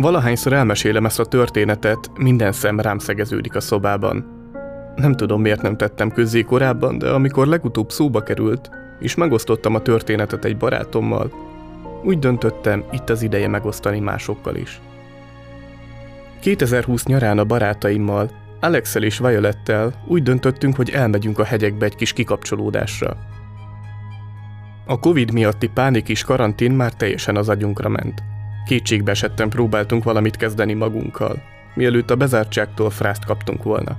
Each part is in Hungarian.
Valahányszor elmesélem ezt a történetet, minden szem rám szegeződik a szobában. Nem tudom, miért nem tettem közzé korábban, de amikor legutóbb szóba került, és megosztottam a történetet egy barátommal, úgy döntöttem, itt az ideje megosztani másokkal is. 2020 nyarán a barátaimmal, Alexel és Violettel úgy döntöttünk, hogy elmegyünk a hegyekbe egy kis kikapcsolódásra. A Covid miatti pánik és karantén már teljesen az agyunkra ment. Kétségbe esetten próbáltunk valamit kezdeni magunkkal, mielőtt a bezártságtól frászt kaptunk volna.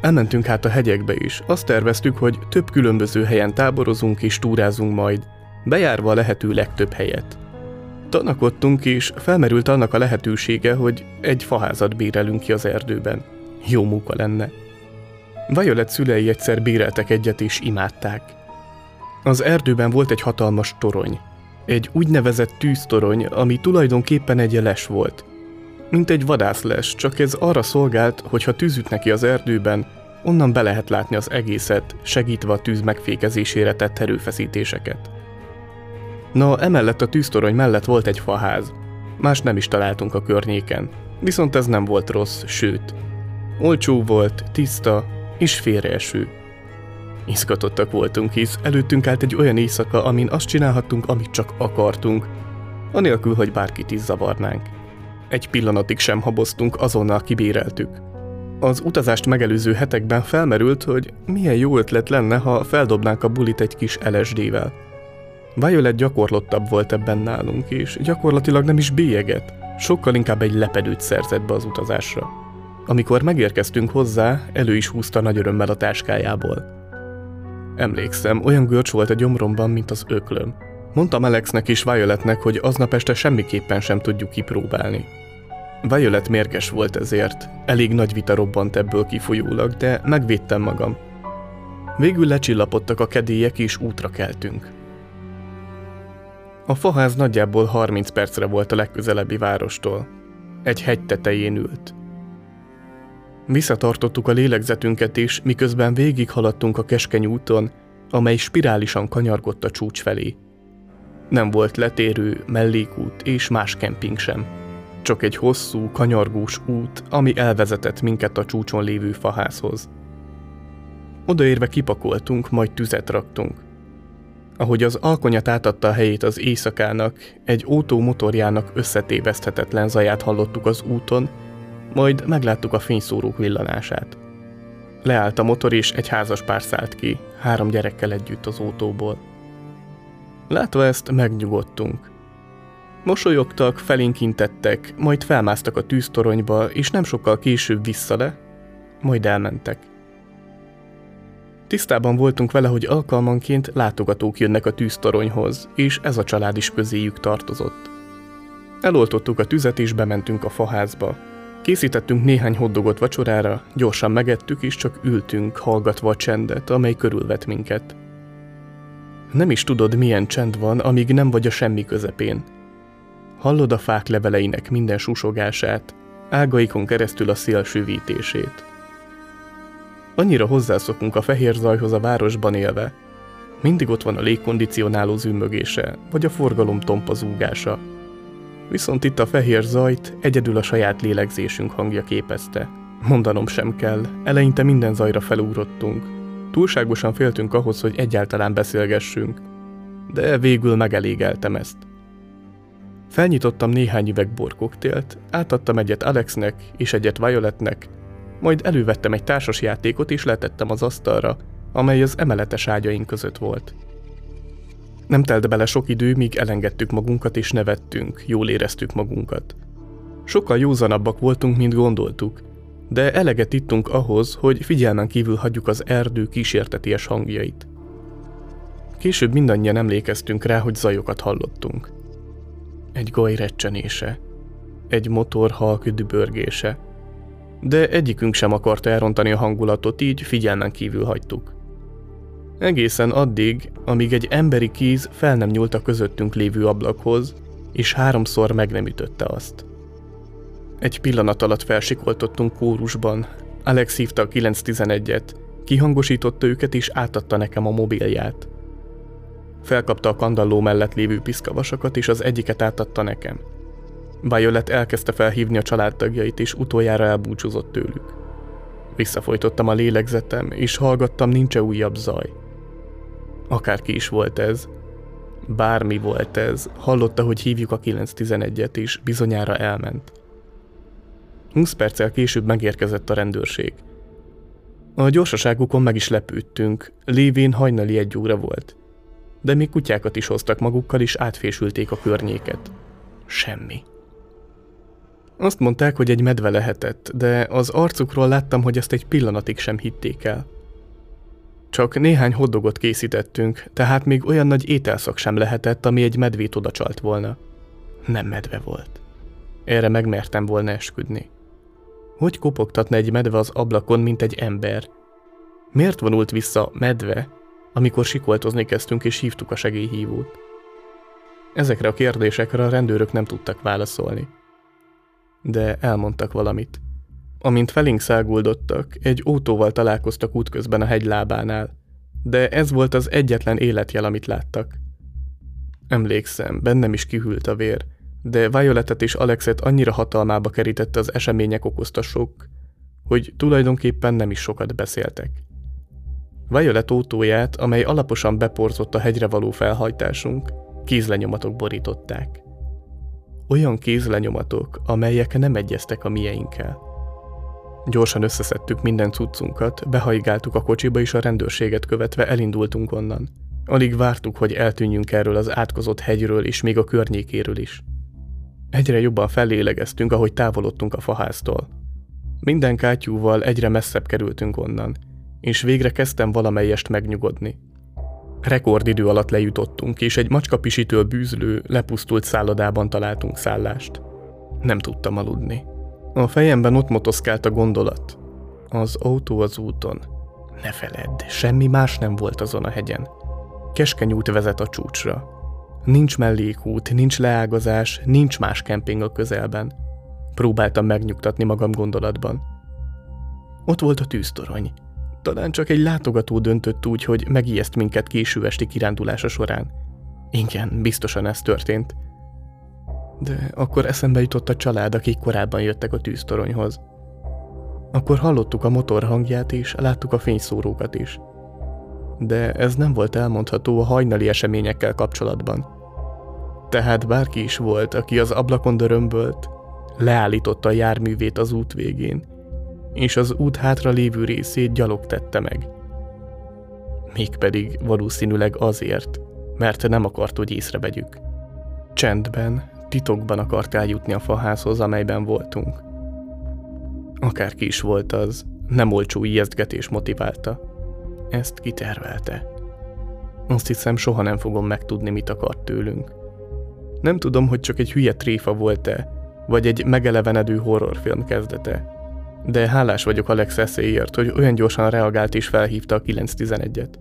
Elmentünk hát a hegyekbe is, azt terveztük, hogy több különböző helyen táborozunk és túrázunk majd, bejárva a lehető legtöbb helyet. Tanakodtunk és felmerült annak a lehetősége, hogy egy faházat bérelünk ki az erdőben. Jó munka lenne. Violet szülei egyszer béreltek egyet és imádták. Az erdőben volt egy hatalmas torony. Egy úgynevezett tűztorony, ami tulajdonképpen egy les volt. Mint egy vadászles, csak ez arra szolgált, hogy ha tűzüt neki az erdőben, onnan be lehet látni az egészet, segítve a tűz megfékezésére tett erőfeszítéseket. Na, emellett a tűztorony mellett volt egy faház. Más nem is találtunk a környéken. Viszont ez nem volt rossz, sőt. Olcsó volt, tiszta és félreeső. Izgatottak voltunk, hisz előttünk állt egy olyan éjszaka, amin azt csinálhattunk, amit csak akartunk, anélkül, hogy bárkit is zavarnánk. Egy pillanatig sem haboztunk, azonnal kibéreltük. Az utazást megelőző hetekben felmerült, hogy milyen jó ötlet lenne, ha feldobnánk a bulit egy kis LSD-vel. Violet gyakorlottabb volt ebben nálunk, és gyakorlatilag nem is bélyeget, sokkal inkább egy lepedőt szerzett be az utazásra. Amikor megérkeztünk hozzá, elő is húzta nagy örömmel a táskájából. Emlékszem, olyan görcs volt a gyomromban, mint az öklöm. Mondtam Alexnek és Violetnek, hogy aznap este semmiképpen sem tudjuk kipróbálni. Violet mérges volt ezért, elég nagy vita robbant ebből kifolyólag, de megvédtem magam. Végül lecsillapodtak a kedélyek és útra keltünk. A faház nagyjából 30 percre volt a legközelebbi várostól. Egy hegy tetején ült. Visszatartottuk a lélegzetünket is, miközben végighaladtunk a keskeny úton, amely spirálisan kanyargott a csúcs felé. Nem volt letérő, mellékút és más kemping sem. Csak egy hosszú, kanyargós út, ami elvezetett minket a csúcson lévő faházhoz. Odaérve kipakoltunk, majd tüzet raktunk. Ahogy az alkonyat átadta a helyét az éjszakának, egy ótó motorjának összetéveszthetetlen zaját hallottuk az úton, majd megláttuk a fényszórók villanását. Leállt a motor és egy házas pár szállt ki, három gyerekkel együtt az autóból. Látva ezt, megnyugodtunk. Mosolyogtak, felinkintettek, majd felmásztak a tűztoronyba, és nem sokkal később vissza le, majd elmentek. Tisztában voltunk vele, hogy alkalmanként látogatók jönnek a tűztoronyhoz, és ez a család is közéjük tartozott. Eloltottuk a tüzet és bementünk a faházba, Készítettünk néhány hoddogot vacsorára, gyorsan megettük és csak ültünk, hallgatva a csendet, amely körülvet minket. Nem is tudod, milyen csend van, amíg nem vagy a semmi közepén. Hallod a fák leveleinek minden susogását, ágaikon keresztül a szél süvítését. Annyira hozzászokunk a fehér zajhoz a városban élve, mindig ott van a légkondicionáló zümmögése, vagy a forgalom tompa zúgása, Viszont itt a fehér zajt egyedül a saját lélegzésünk hangja képezte. Mondanom sem kell, eleinte minden zajra felugrottunk. Túlságosan féltünk ahhoz, hogy egyáltalán beszélgessünk. De végül megelégeltem ezt. Felnyitottam néhány üveg borkoktélt, átadtam egyet Alexnek és egyet Violetnek, majd elővettem egy társas játékot és letettem az asztalra, amely az emeletes ágyaink között volt. Nem telt bele sok idő, míg elengedtük magunkat és nevettünk, jól éreztük magunkat. Sokkal józanabbak voltunk, mint gondoltuk, de eleget ittunk ahhoz, hogy figyelmen kívül hagyjuk az erdő kísérteties hangjait. Később mindannyian emlékeztünk rá, hogy zajokat hallottunk. Egy gaj recsenése, egy motor halk dübörgése. De egyikünk sem akarta elrontani a hangulatot, így figyelmen kívül hagytuk. Egészen addig, amíg egy emberi kéz fel nem nyúlt a közöttünk lévő ablakhoz, és háromszor meg nem ütötte azt. Egy pillanat alatt felsikoltottunk kórusban, Alex hívta a 911-et, kihangosította őket és átadta nekem a mobilját. Felkapta a kandalló mellett lévő piszkavasakat és az egyiket átadta nekem. Violet elkezdte felhívni a családtagjait, és utoljára elbúcsúzott tőlük. Visszafolytottam a lélegzetem, és hallgattam, nincs-e újabb zaj. Akárki is volt ez, bármi volt ez, hallotta, hogy hívjuk a 911-et, és bizonyára elment. 20 perccel később megérkezett a rendőrség. A gyorsaságukon meg is lepődtünk, lévén hajnali egy óra volt. De még kutyákat is hoztak magukkal, és átfésülték a környéket. Semmi. Azt mondták, hogy egy medve lehetett, de az arcukról láttam, hogy ezt egy pillanatig sem hitték el. Csak néhány hoddogot készítettünk, tehát még olyan nagy ételszak sem lehetett, ami egy medvét odacsalt volna. Nem medve volt. Erre megmertem volna esküdni. Hogy kopogtatna egy medve az ablakon, mint egy ember? Miért vonult vissza medve, amikor sikoltozni kezdtünk és hívtuk a segélyhívót? Ezekre a kérdésekre a rendőrök nem tudtak válaszolni. De elmondtak valamit. Amint felénk száguldottak, egy autóval találkoztak útközben a hegy lábánál, de ez volt az egyetlen életjel, amit láttak. Emlékszem, bennem is kihűlt a vér, de Violetet és Alexet annyira hatalmába kerítette az események okozta sok, hogy tulajdonképpen nem is sokat beszéltek. Violet autóját, amely alaposan beporzott a hegyre való felhajtásunk, kézlenyomatok borították. Olyan kézlenyomatok, amelyek nem egyeztek a mieinkkel. Gyorsan összeszedtük minden cuccunkat, behaigáltuk a kocsiba és a rendőrséget követve elindultunk onnan. Alig vártuk, hogy eltűnjünk erről az átkozott hegyről és még a környékéről is. Egyre jobban fellélegeztünk, ahogy távolodtunk a faháztól. Minden kátyúval egyre messzebb kerültünk onnan, és végre kezdtem valamelyest megnyugodni. Rekordidő alatt lejutottunk, és egy macskapisitől bűzlő, lepusztult szállodában találtunk szállást. Nem tudtam aludni. A fejemben ott motoszkált a gondolat. Az autó az úton. Ne feledd, semmi más nem volt azon a hegyen. Keskeny út vezet a csúcsra. Nincs mellékút, nincs leágazás, nincs más kemping a közelben. Próbáltam megnyugtatni magam gondolatban. Ott volt a tűztorony. Talán csak egy látogató döntött úgy, hogy megijeszt minket késő esti kirándulása során. Igen, biztosan ez történt. De akkor eszembe jutott a család, akik korábban jöttek a tűztoronyhoz. Akkor hallottuk a motor hangját és láttuk a fényszórókat is. De ez nem volt elmondható a hajnali eseményekkel kapcsolatban. Tehát bárki is volt, aki az ablakon dörömbölt, leállította a járművét az út végén, és az út hátra lévő részét gyalog tette meg. Mégpedig valószínűleg azért, mert nem akart, hogy észrevegyük. Csendben, titokban akart eljutni a faházhoz, amelyben voltunk. Akárki is volt az, nem olcsó ijesztgetés motiválta. Ezt kitervelte. Azt hiszem, soha nem fogom megtudni, mit akart tőlünk. Nem tudom, hogy csak egy hülye tréfa volt-e, vagy egy megelevenedő horrorfilm kezdete. De hálás vagyok Alex eszéért, hogy olyan gyorsan reagált és felhívta a 911-et.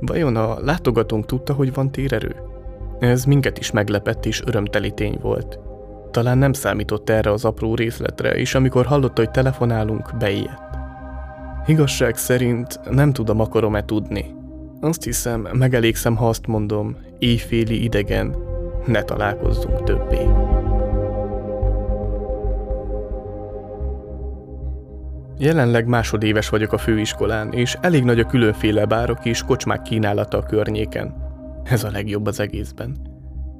Vajon a látogatónk tudta, hogy van térerő? Ez minket is meglepett és örömteli tény volt. Talán nem számított erre az apró részletre, és amikor hallotta, hogy telefonálunk, beijedt. Igazság szerint nem tudom, akarom-e tudni. Azt hiszem, megelégszem, ha azt mondom, éjféli idegen, ne találkozzunk többé. Jelenleg másodéves vagyok a főiskolán, és elég nagy a különféle bárok és kocsmák kínálata a környéken. Ez a legjobb az egészben.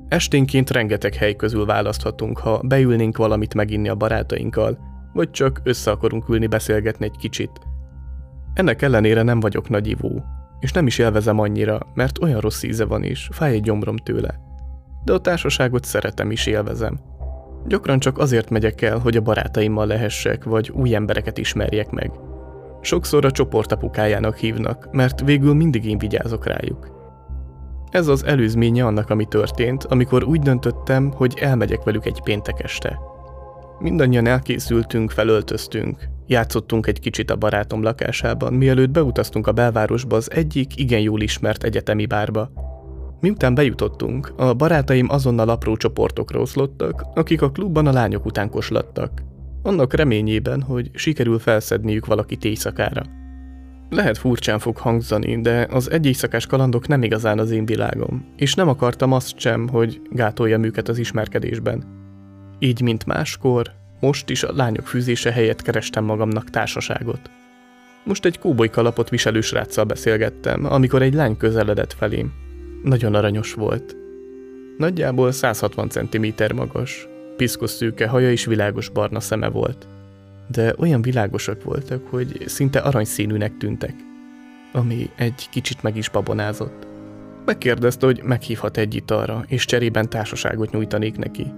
Esténként rengeteg hely közül választhatunk, ha beülnénk valamit meginni a barátainkkal, vagy csak össze akarunk ülni beszélgetni egy kicsit. Ennek ellenére nem vagyok nagy és nem is élvezem annyira, mert olyan rossz íze van is, fáj egy gyomrom tőle. De a társaságot szeretem is élvezem. Gyakran csak azért megyek el, hogy a barátaimmal lehessek, vagy új embereket ismerjek meg. Sokszor a csoportapukájának hívnak, mert végül mindig én vigyázok rájuk. Ez az előzménye annak, ami történt, amikor úgy döntöttem, hogy elmegyek velük egy péntek este. Mindannyian elkészültünk, felöltöztünk, játszottunk egy kicsit a barátom lakásában, mielőtt beutaztunk a belvárosba az egyik igen jól ismert egyetemi bárba. Miután bejutottunk, a barátaim azonnal apró csoportokra oszlottak, akik a klubban a lányok után koslattak. Annak reményében, hogy sikerül felszedniük valakit éjszakára. Lehet furcsán fog hangzani, de az egyészakás kalandok nem igazán az én világom, és nem akartam azt sem, hogy gátoljam őket az ismerkedésben. Így, mint máskor, most is a lányok fűzése helyett kerestem magamnak társaságot. Most egy kóboly kalapot viselő sráccal beszélgettem, amikor egy lány közeledett felém. Nagyon aranyos volt. Nagyjából 160 cm magas, piszkos szőke haja és világos barna szeme volt. De olyan világosak voltak, hogy szinte aranyszínűnek tűntek, ami egy kicsit meg is babonázott. Megkérdezte, hogy meghívhat egy italra, és cserében társaságot nyújtanék neki.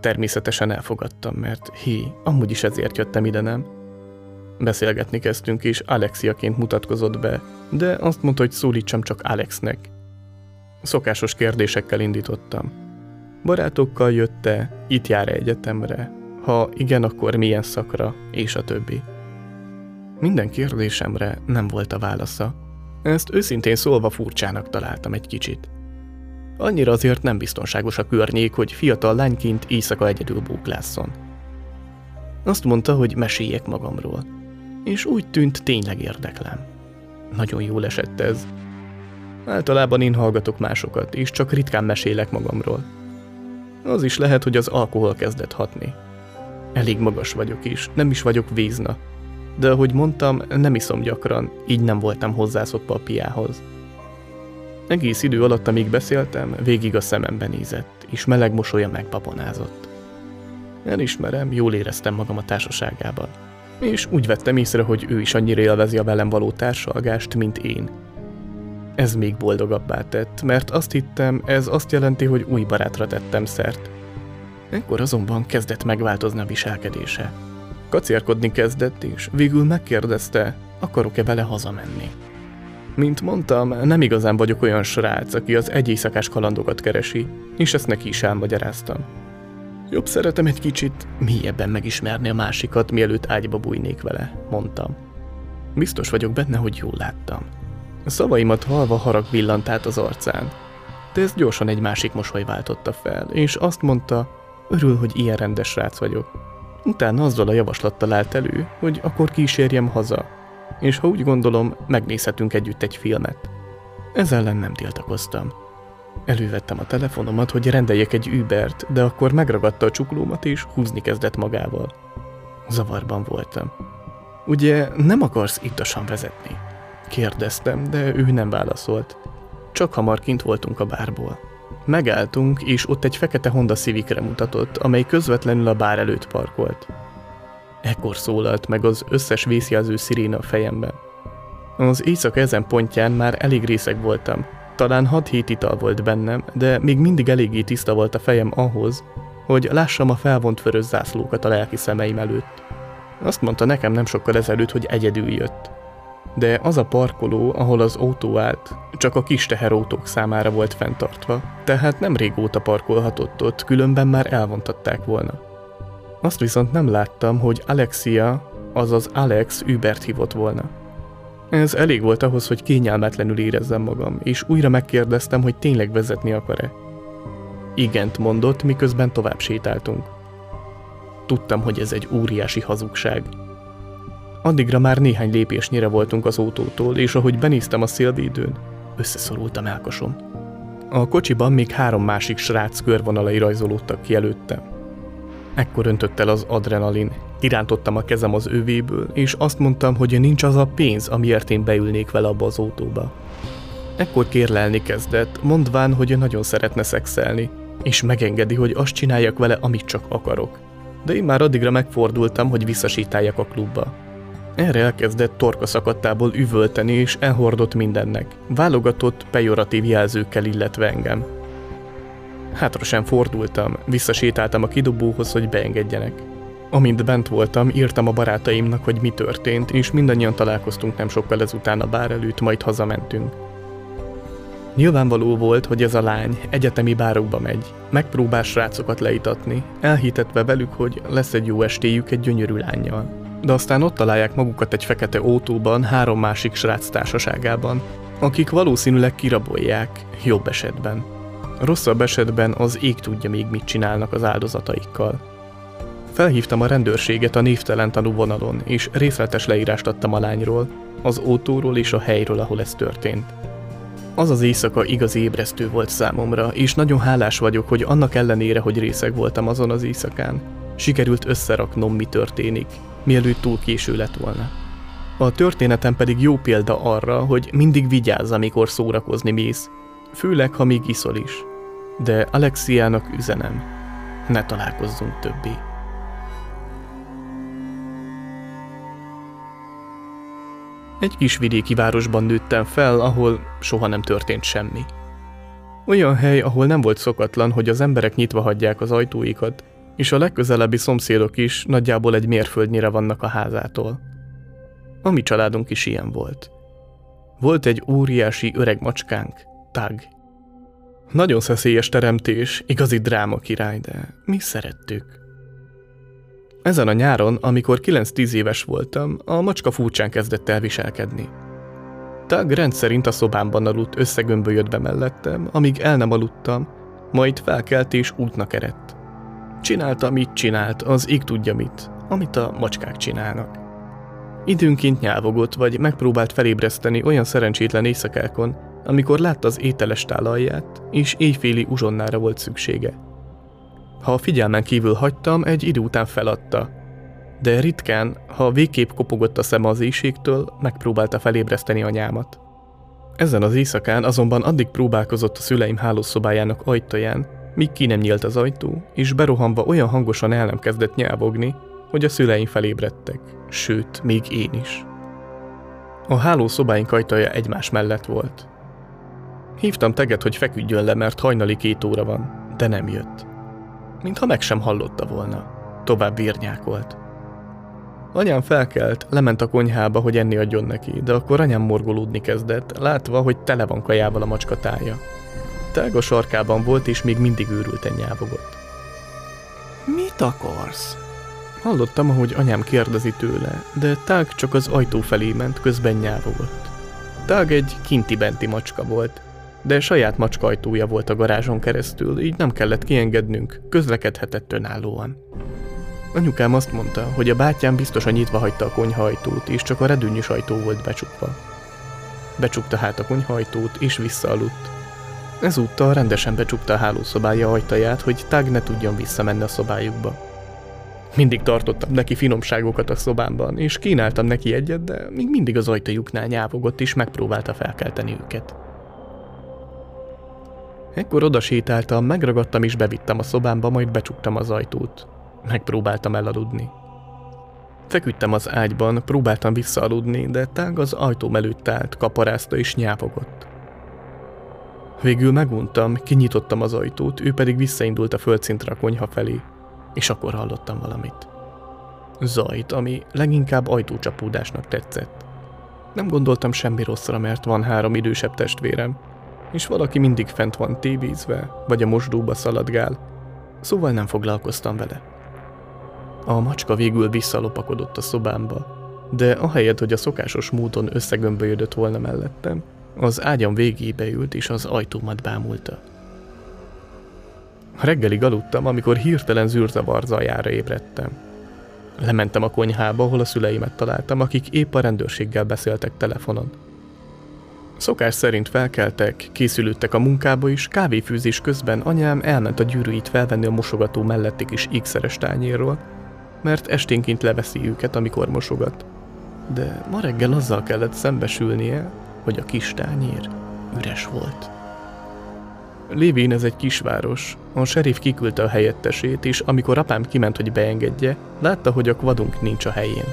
Természetesen elfogadtam, mert hé, amúgy is ezért jöttem ide, nem? Beszélgetni kezdtünk, és Alexiaként mutatkozott be, de azt mondta, hogy szólítsam csak Alexnek. Szokásos kérdésekkel indítottam. Barátokkal jött-e, itt jár -e egyetemre, ha igen, akkor milyen szakra, és a többi. Minden kérdésemre nem volt a válasza. Ezt őszintén szólva furcsának találtam egy kicsit. Annyira azért nem biztonságos a környék, hogy fiatal lányként éjszaka egyedül bóklásszon. Azt mondta, hogy meséljek magamról. És úgy tűnt, tényleg érdeklem. Nagyon jól esett ez. Általában én hallgatok másokat, és csak ritkán mesélek magamról. Az is lehet, hogy az alkohol kezdett hatni. Elég magas vagyok is, nem is vagyok vízna. De ahogy mondtam, nem iszom gyakran, így nem voltam hozzászokva a piához. Egész idő alatt, amíg beszéltem, végig a szemembe nézett, és meleg mosolya megbabonázott. Elismerem, jól éreztem magam a társaságában. És úgy vettem észre, hogy ő is annyira élvezi a velem való társalgást, mint én. Ez még boldogabbá tett, mert azt hittem, ez azt jelenti, hogy új barátra tettem szert. Ekkor azonban kezdett megváltozni a viselkedése. Kacérkodni kezdett, és végül megkérdezte, akarok-e vele hazamenni. Mint mondtam, nem igazán vagyok olyan srác, aki az egy éjszakás kalandokat keresi, és ezt neki is elmagyaráztam. Jobb szeretem egy kicsit mélyebben megismerni a másikat, mielőtt ágyba bújnék vele, mondtam. Biztos vagyok benne, hogy jól láttam. A szavaimat halva harag villant át az arcán, de ezt gyorsan egy másik mosoly váltotta fel, és azt mondta, örül, hogy ilyen rendes srác vagyok. Utána azzal a javaslattal állt elő, hogy akkor kísérjem haza, és ha úgy gondolom, megnézhetünk együtt egy filmet. Ezzel ellen nem tiltakoztam. Elővettem a telefonomat, hogy rendeljek egy Ubert, de akkor megragadta a csuklómat és húzni kezdett magával. Zavarban voltam. Ugye nem akarsz ittasan vezetni? Kérdeztem, de ő nem válaszolt. Csak hamar kint voltunk a bárból. Megálltunk, és ott egy fekete Honda Civicre mutatott, amely közvetlenül a bár előtt parkolt. Ekkor szólalt meg az összes vészjelző sziréna a fejemben. Az éjszaka ezen pontján már elég részeg voltam. Talán 6-7 ital volt bennem, de még mindig eléggé tiszta volt a fejem ahhoz, hogy lássam a felvont vörös zászlókat a lelki szemeim előtt. Azt mondta nekem nem sokkal ezelőtt, hogy egyedül jött. De az a parkoló, ahol az autó állt, csak a kis teherautók számára volt fenntartva, tehát nem régóta parkolhatott ott, különben már elvontatták volna. Azt viszont nem láttam, hogy Alexia, azaz Alex Ubert hívott volna. Ez elég volt ahhoz, hogy kényelmetlenül érezzem magam, és újra megkérdeztem, hogy tényleg vezetni akar-e. Igent mondott, miközben tovább sétáltunk. Tudtam, hogy ez egy óriási hazugság. Addigra már néhány lépésnyire voltunk az autótól, és ahogy benéztem a szélvédőn, összeszorult a melkosom. A kocsiban még három másik srác körvonalai rajzolódtak ki előttem. Ekkor öntött el az adrenalin. Irántottam a kezem az övéből, és azt mondtam, hogy nincs az a pénz, amiért én beülnék vele abba az autóba. Ekkor kérlelni kezdett, mondván, hogy nagyon szeretne szexelni, és megengedi, hogy azt csináljak vele, amit csak akarok. De én már addigra megfordultam, hogy visszasítáljak a klubba. Erre elkezdett torka szakadtából üvölteni, és elhordott mindennek. Válogatott, pejoratív jelzőkkel illetve engem. Hátra sem fordultam, visszasétáltam a kidobóhoz, hogy beengedjenek. Amint bent voltam, írtam a barátaimnak, hogy mi történt, és mindannyian találkoztunk nem sokkal ezután a bár előtt, majd hazamentünk. Nyilvánvaló volt, hogy ez a lány egyetemi bárokba megy, megpróbál srácokat leítatni, elhitetve velük, hogy lesz egy jó estéjük egy gyönyörű lányjal. De aztán ott találják magukat egy fekete autóban, három másik srác társaságában, akik valószínűleg kirabolják, jobb esetben. Rosszabb esetben az ég tudja még mit csinálnak az áldozataikkal. Felhívtam a rendőrséget a névtelen tanú vonalon, és részletes leírást adtam a lányról, az autóról és a helyről, ahol ez történt. Az az éjszaka igazi ébresztő volt számomra, és nagyon hálás vagyok, hogy annak ellenére, hogy részeg voltam azon az éjszakán, sikerült összeraknom, mi történik, mielőtt túl késő lett volna. A történetem pedig jó példa arra, hogy mindig vigyázz, amikor szórakozni mész, főleg, ha még iszol is. De Alexiának üzenem, ne találkozzunk többé. Egy kis vidéki városban nőttem fel, ahol soha nem történt semmi. Olyan hely, ahol nem volt szokatlan, hogy az emberek nyitva hagyják az ajtóikat, és a legközelebbi szomszédok is nagyjából egy mérföldnyire vannak a házától. A mi családunk is ilyen volt. Volt egy óriási öreg macskánk, Tag. Nagyon szeszélyes teremtés, igazi dráma király, de mi szerettük. Ezen a nyáron, amikor 9-10 éves voltam, a macska furcsán kezdett el viselkedni. Tag rendszerint a szobámban aludt összegömbölyödve mellettem, amíg el nem aludtam, majd felkelt és útnak eredt. Csinálta, mit csinált, az ég tudja mit, amit a macskák csinálnak. Időnként nyávogott, vagy megpróbált felébreszteni olyan szerencsétlen éjszakákon, amikor látta az ételes tálalját, és éjféli uzsonnára volt szüksége. Ha a figyelmen kívül hagytam, egy idő után feladta. De ritkán, ha végképp kopogott a szeme az éjségtől, megpróbálta felébreszteni anyámat. Ezen az éjszakán azonban addig próbálkozott a szüleim hálószobájának ajtaján, míg ki nem nyílt az ajtó, és berohanva olyan hangosan el nem kezdett nyávogni, hogy a szüleim felébredtek, sőt, még én is. A hálószobáink ajtaja egymás mellett volt. Hívtam teget, hogy feküdjön le, mert hajnali két óra van, de nem jött mintha meg sem hallotta volna. Tovább virnyákolt. Anyám felkelt, lement a konyhába, hogy enni adjon neki, de akkor anyám morgolódni kezdett, látva, hogy tele van kajával a macska tája. Tága sarkában volt, és még mindig őrülten nyávogott. Mit akarsz? Hallottam, ahogy anyám kérdezi tőle, de Tág csak az ajtó felé ment, közben nyávogott. Tág egy kinti-benti macska volt, de saját macskajtója volt a garázson keresztül, így nem kellett kiengednünk, közlekedhetett önállóan. Anyukám azt mondta, hogy a bátyám biztosan nyitva hagyta a konyhajtót, és csak a redőnyös ajtó volt becsukva. Becsukta hát a konyhajtót, és visszaaludt. Ezúttal rendesen becsukta a hálószobája ajtaját, hogy Tag ne tudjon visszamenni a szobájukba. Mindig tartottam neki finomságokat a szobámban, és kínáltam neki egyet, de még mindig az ajtajuknál nyávogott, és megpróbálta felkelteni őket. Ekkor oda sétáltam, megragadtam és bevittem a szobámba, majd becsuktam az ajtót. Megpróbáltam elaludni. Feküdtem az ágyban, próbáltam visszaaludni, de tág az ajtóm előtt állt, kaparázta és nyávogott. Végül meguntam, kinyitottam az ajtót, ő pedig visszaindult a földszintre a konyha felé, és akkor hallottam valamit. Zajt, ami leginkább ajtócsapódásnak tetszett. Nem gondoltam semmi rosszra, mert van három idősebb testvérem, és valaki mindig fent van tévézve, vagy a mosdóba szaladgál, szóval nem foglalkoztam vele. A macska végül visszalopakodott a szobámba, de ahelyett, hogy a szokásos módon összegömbölyödött volna mellettem, az ágyam végébe ült és az ajtómat bámulta. Reggelig aludtam, amikor hirtelen zűrzavar zajára ébredtem. Lementem a konyhába, ahol a szüleimet találtam, akik épp a rendőrséggel beszéltek telefonon. Szokás szerint felkeltek, készülődtek a munkába is, kávéfőzés közben anyám elment a gyűrűit felvenni a mosogató melletti kis x tányérról, mert esténként leveszi őket, amikor mosogat. De ma reggel azzal kellett szembesülnie, hogy a kis tányér üres volt. Lévén ez egy kisváros. A serif kiküldte a helyettesét, és amikor apám kiment, hogy beengedje, látta, hogy a kvadunk nincs a helyén.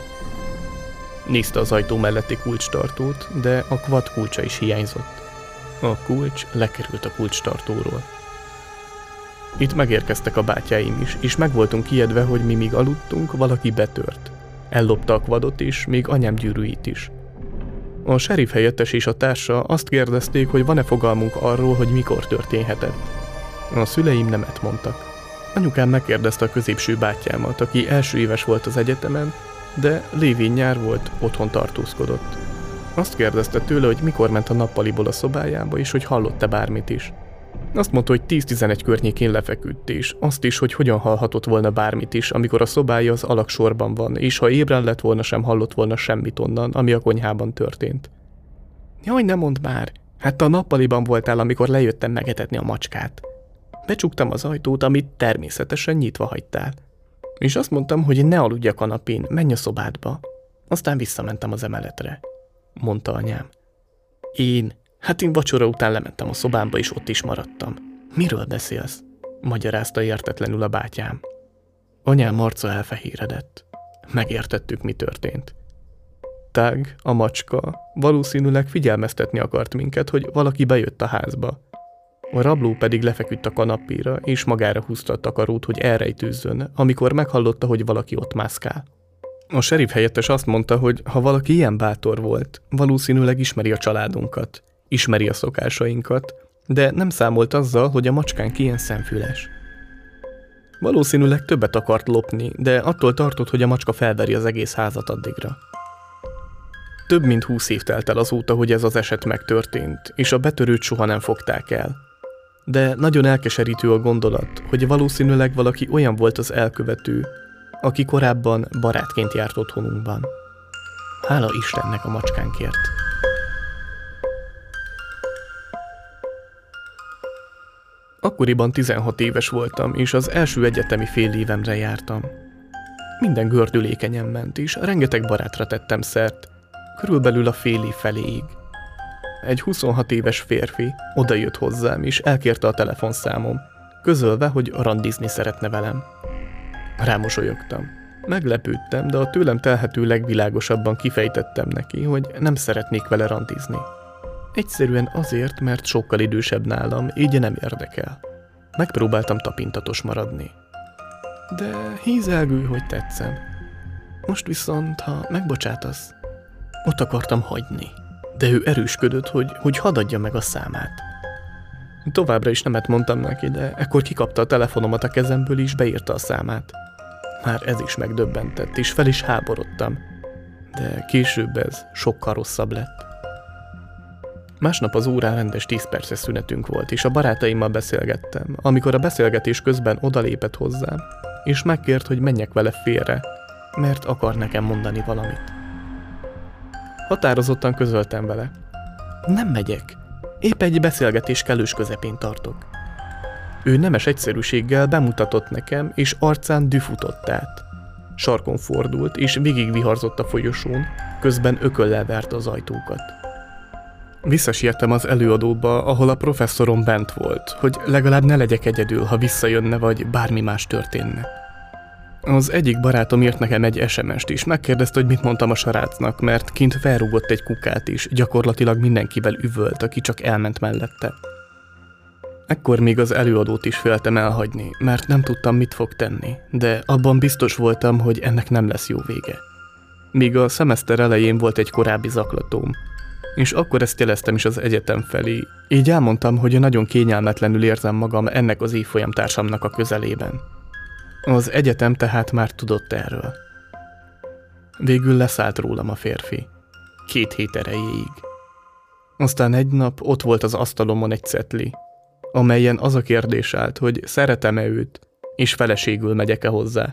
Nézte az ajtó melletti kulcstartót, de a kvad kulcsa is hiányzott. A kulcs lekerült a kulcstartóról. Itt megérkeztek a bátyáim is, és meg voltunk ijedve, hogy mi míg aludtunk, valaki betört. Ellopta a kvadot és még anyám gyűrűit is. A sheriff helyettes és a társa azt kérdezték, hogy van-e fogalmunk arról, hogy mikor történhetett. A szüleim nemet mondtak. Anyukám megkérdezte a középső bátyámat, aki első éves volt az egyetemen, de lévén nyár volt, otthon tartózkodott. Azt kérdezte tőle, hogy mikor ment a nappaliból a szobájába, és hogy hallott-e bármit is. Azt mondta, hogy 10-11 környékén lefeküdt, és azt is, hogy hogyan hallhatott volna bármit is, amikor a szobája az alaksorban van, és ha ébren lett volna, sem hallott volna semmit onnan, ami a konyhában történt. Jaj, ne mondd már! Hát a nappaliban voltál, amikor lejöttem megetetni a macskát. Becsuktam az ajtót, amit természetesen nyitva hagytál. És azt mondtam, hogy ne aludj a kanapén, menj a szobádba. Aztán visszamentem az emeletre, mondta anyám. Én? Hát én vacsora után lementem a szobámba, és ott is maradtam. Miről beszélsz? magyarázta értetlenül a bátyám. Anyám arca elfehéredett. Megértettük, mi történt. Tág, a macska, valószínűleg figyelmeztetni akart minket, hogy valaki bejött a házba. A rabló pedig lefeküdt a kanapéra, és magára húzta a takarót, hogy elrejtőzzön, amikor meghallotta, hogy valaki ott mászkál. A serif helyettes azt mondta, hogy ha valaki ilyen bátor volt, valószínűleg ismeri a családunkat, ismeri a szokásainkat, de nem számolt azzal, hogy a macskánk ilyen szemfüles. Valószínűleg többet akart lopni, de attól tartott, hogy a macska felveri az egész házat addigra. Több mint húsz év telt el azóta, hogy ez az eset megtörtént, és a betörőt soha nem fogták el. De nagyon elkeserítő a gondolat, hogy valószínűleg valaki olyan volt az elkövető, aki korábban barátként járt otthonunkban. Hála Istennek a macskánkért. Akkoriban 16 éves voltam, és az első egyetemi fél évemre jártam. Minden gördülékenyen ment, és rengeteg barátra tettem szert, körülbelül a fél év feléig. Egy 26 éves férfi odajött hozzám, és elkérte a telefonszámom, közölve, hogy randizni szeretne velem. Rámosolyogtam. Meglepődtem, de a tőlem telhető legvilágosabban kifejtettem neki, hogy nem szeretnék vele randizni. Egyszerűen azért, mert sokkal idősebb nálam, így nem érdekel. Megpróbáltam tapintatos maradni. De hízelgő, hogy tetszem. Most viszont, ha megbocsátasz, ott akartam hagyni. De ő erősködött, hogy, hogy hadd meg a számát. Továbbra is nemet mondtam neki, de ekkor kikapta a telefonomat a kezemből és beírta a számát. Már ez is megdöbbentett, és fel is háborodtam. De később ez sokkal rosszabb lett. Másnap az órán rendes 10 perces szünetünk volt, és a barátaimmal beszélgettem, amikor a beszélgetés közben odalépett hozzám, és megkért, hogy menjek vele félre, mert akar nekem mondani valamit. Határozottan közöltem vele. Nem megyek. Épp egy beszélgetés kellős közepén tartok. Ő nemes egyszerűséggel bemutatott nekem, és arcán düfutott át. Sarkon fordult, és végigviharzott a folyosón, közben ököllel vert az ajtókat. Visszasiettem az előadóba, ahol a professzorom bent volt, hogy legalább ne legyek egyedül, ha visszajönne, vagy bármi más történne. Az egyik barátom írt nekem egy SMS-t is, megkérdezte, hogy mit mondtam a sarácnak, mert kint felrúgott egy kukát is, gyakorlatilag mindenkivel üvölt, aki csak elment mellette. Ekkor még az előadót is féltem elhagyni, mert nem tudtam, mit fog tenni, de abban biztos voltam, hogy ennek nem lesz jó vége. Míg a szemeszter elején volt egy korábbi zaklatóm, és akkor ezt jeleztem is az egyetem felé. Így elmondtam, hogy nagyon kényelmetlenül érzem magam ennek az évfolyam társamnak a közelében. Az egyetem tehát már tudott erről. Végül leszállt rólam a férfi. Két hét erejéig. Aztán egy nap ott volt az asztalomon egy cetli, amelyen az a kérdés állt, hogy szeretem-e őt, és feleségül megyek-e hozzá.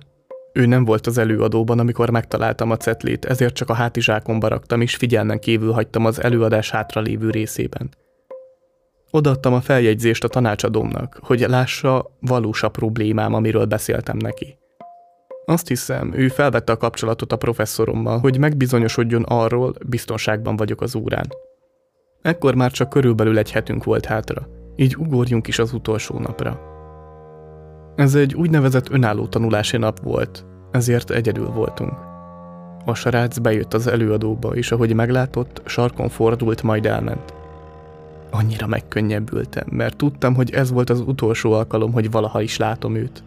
Ő nem volt az előadóban, amikor megtaláltam a cetlét, ezért csak a hátizsákomba raktam, és figyelmen kívül hagytam az előadás hátralévő részében. Odaadtam a feljegyzést a tanácsadómnak, hogy lássa valós a problémám, amiről beszéltem neki. Azt hiszem, ő felvette a kapcsolatot a professzorommal, hogy megbizonyosodjon arról, biztonságban vagyok az órán. Ekkor már csak körülbelül egy hetünk volt hátra, így ugorjunk is az utolsó napra. Ez egy úgynevezett önálló tanulási nap volt, ezért egyedül voltunk. A srác bejött az előadóba, és ahogy meglátott, sarkon fordult, majd elment. Annyira megkönnyebbültem, mert tudtam, hogy ez volt az utolsó alkalom, hogy valaha is látom őt.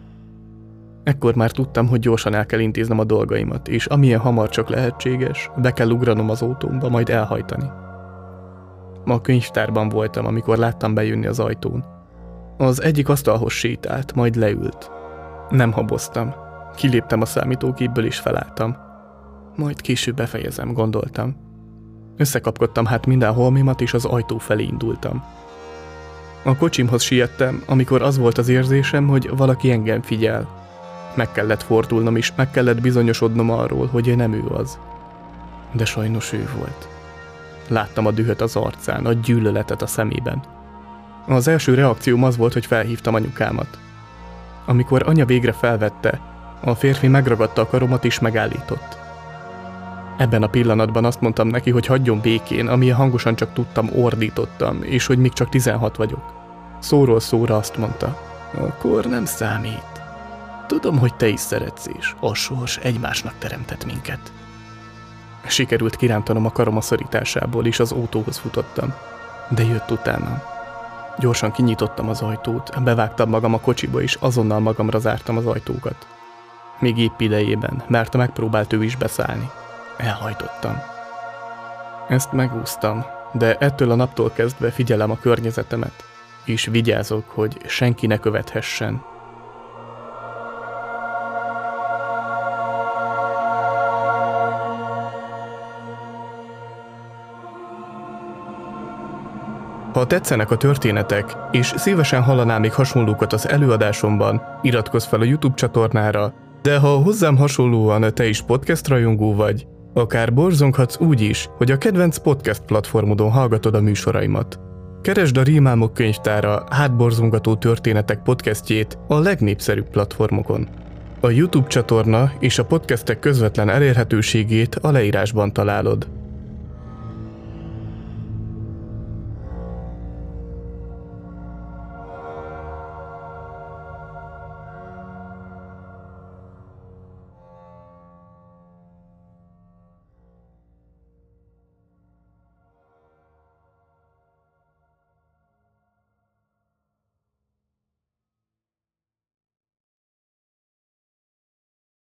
Ekkor már tudtam, hogy gyorsan el kell intéznem a dolgaimat, és amilyen hamar csak lehetséges, be kell ugranom az autómba, majd elhajtani. Ma a könyvtárban voltam, amikor láttam bejönni az ajtón. Az egyik asztalhoz sétált, majd leült. Nem haboztam. Kiléptem a számítógépből és felálltam. Majd később befejezem, gondoltam. Összekapkodtam hát minden holmimat, és az ajtó felé indultam. A kocsimhoz siettem, amikor az volt az érzésem, hogy valaki engem figyel. Meg kellett fordulnom, és meg kellett bizonyosodnom arról, hogy nem ő az. De sajnos ő volt. láttam a dühöt az arcán, a gyűlöletet a szemében. Az első reakcióm az volt, hogy felhívtam anyukámat. Amikor anya végre felvette, a férfi megragadta a karomat és megállított. Ebben a pillanatban azt mondtam neki, hogy hagyjon békén, amilyen hangosan csak tudtam, ordítottam, és hogy még csak 16 vagyok. Szóról szóra azt mondta, akkor nem számít. Tudom, hogy te is szeretsz, és a sors egymásnak teremtett minket. Sikerült kirántanom a karom a szorításából, és az autóhoz futottam. De jött utána. Gyorsan kinyitottam az ajtót, bevágtam magam a kocsiba, és azonnal magamra zártam az ajtókat. Még épp idejében, mert megpróbált ő is beszállni. Elhajtottam. Ezt megúsztam, de ettől a naptól kezdve figyelem a környezetemet, és vigyázok, hogy senki ne követhessen, Ha tetszenek a történetek, és szívesen hallanál még hasonlókat az előadásomban, iratkozz fel a YouTube csatornára, de ha hozzám hasonlóan te is podcast rajongó vagy, akár borzonghatsz úgy is, hogy a kedvenc podcast platformodon hallgatod a műsoraimat. Keresd a Rímálmok könyvtára hátborzongató történetek podcastjét a legnépszerűbb platformokon. A YouTube csatorna és a podcastek közvetlen elérhetőségét a leírásban találod.